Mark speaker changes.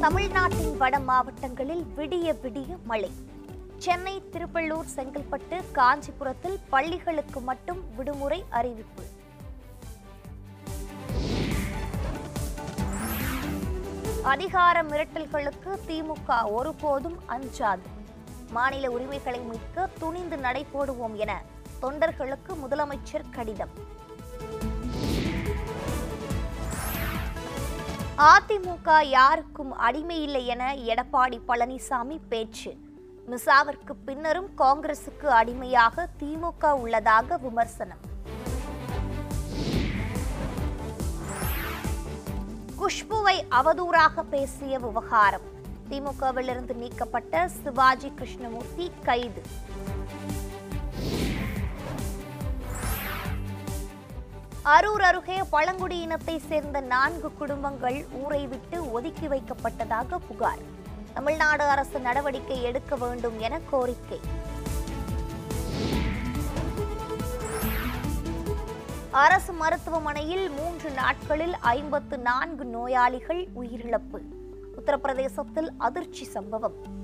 Speaker 1: தமிழ்நாட்டின் வட மாவட்டங்களில் விடிய விடிய மழை. சென்னை திருப்பள்ளூர் செங்கல்பட்டு காஞ்சிபுரத்தில் பள்ளிகளுக்கு மட்டும் விடுமுறை அறிவிப்பு. அதிகார மிரட்டல்களுக்கு திமுக ஒருபோதும் அஞ்சாது. மாநில உரிமைகளை மீட்க துணிந்து நடைபோடுவோம் என தொண்டர்களுக்கு முதலமைச்சர் கடிதம். அதிமுக யாருக்கும் அடிமை இல்லை என எடப்பாடி பழனிசாமி பேச்சு. மிசாவிற்கு பின்னரும் காங்கிரசுக்கு அடிமையாக திமுக உள்ளதாக விமர்சனம். குஷ்புவை அவதூறாக பேசிய விவகாரம். திமுகவிலிருந்து நீக்கப்பட்ட சிவாஜி கிருஷ்ணமூர்த்தி கைது. அரூர் அருகே பழங்குடியினத்தை சேர்ந்த நான்கு குடும்பங்கள் ஊரை விட்டு ஒதுக்கி வைக்கப்பட்டதாக புகார். தமிழ்நாடு அரசு நடவடிக்கை எடுக்க வேண்டும் என கோரிக்கை. அரசு மருத்துவமனையில் மூன்று நாட்களில் ஐம்பத்து நான்கு நோயாளிகள் உயிரிழப்பு. உத்தரப்பிரதேசத்தில் அதிர்ச்சி சம்பவம்.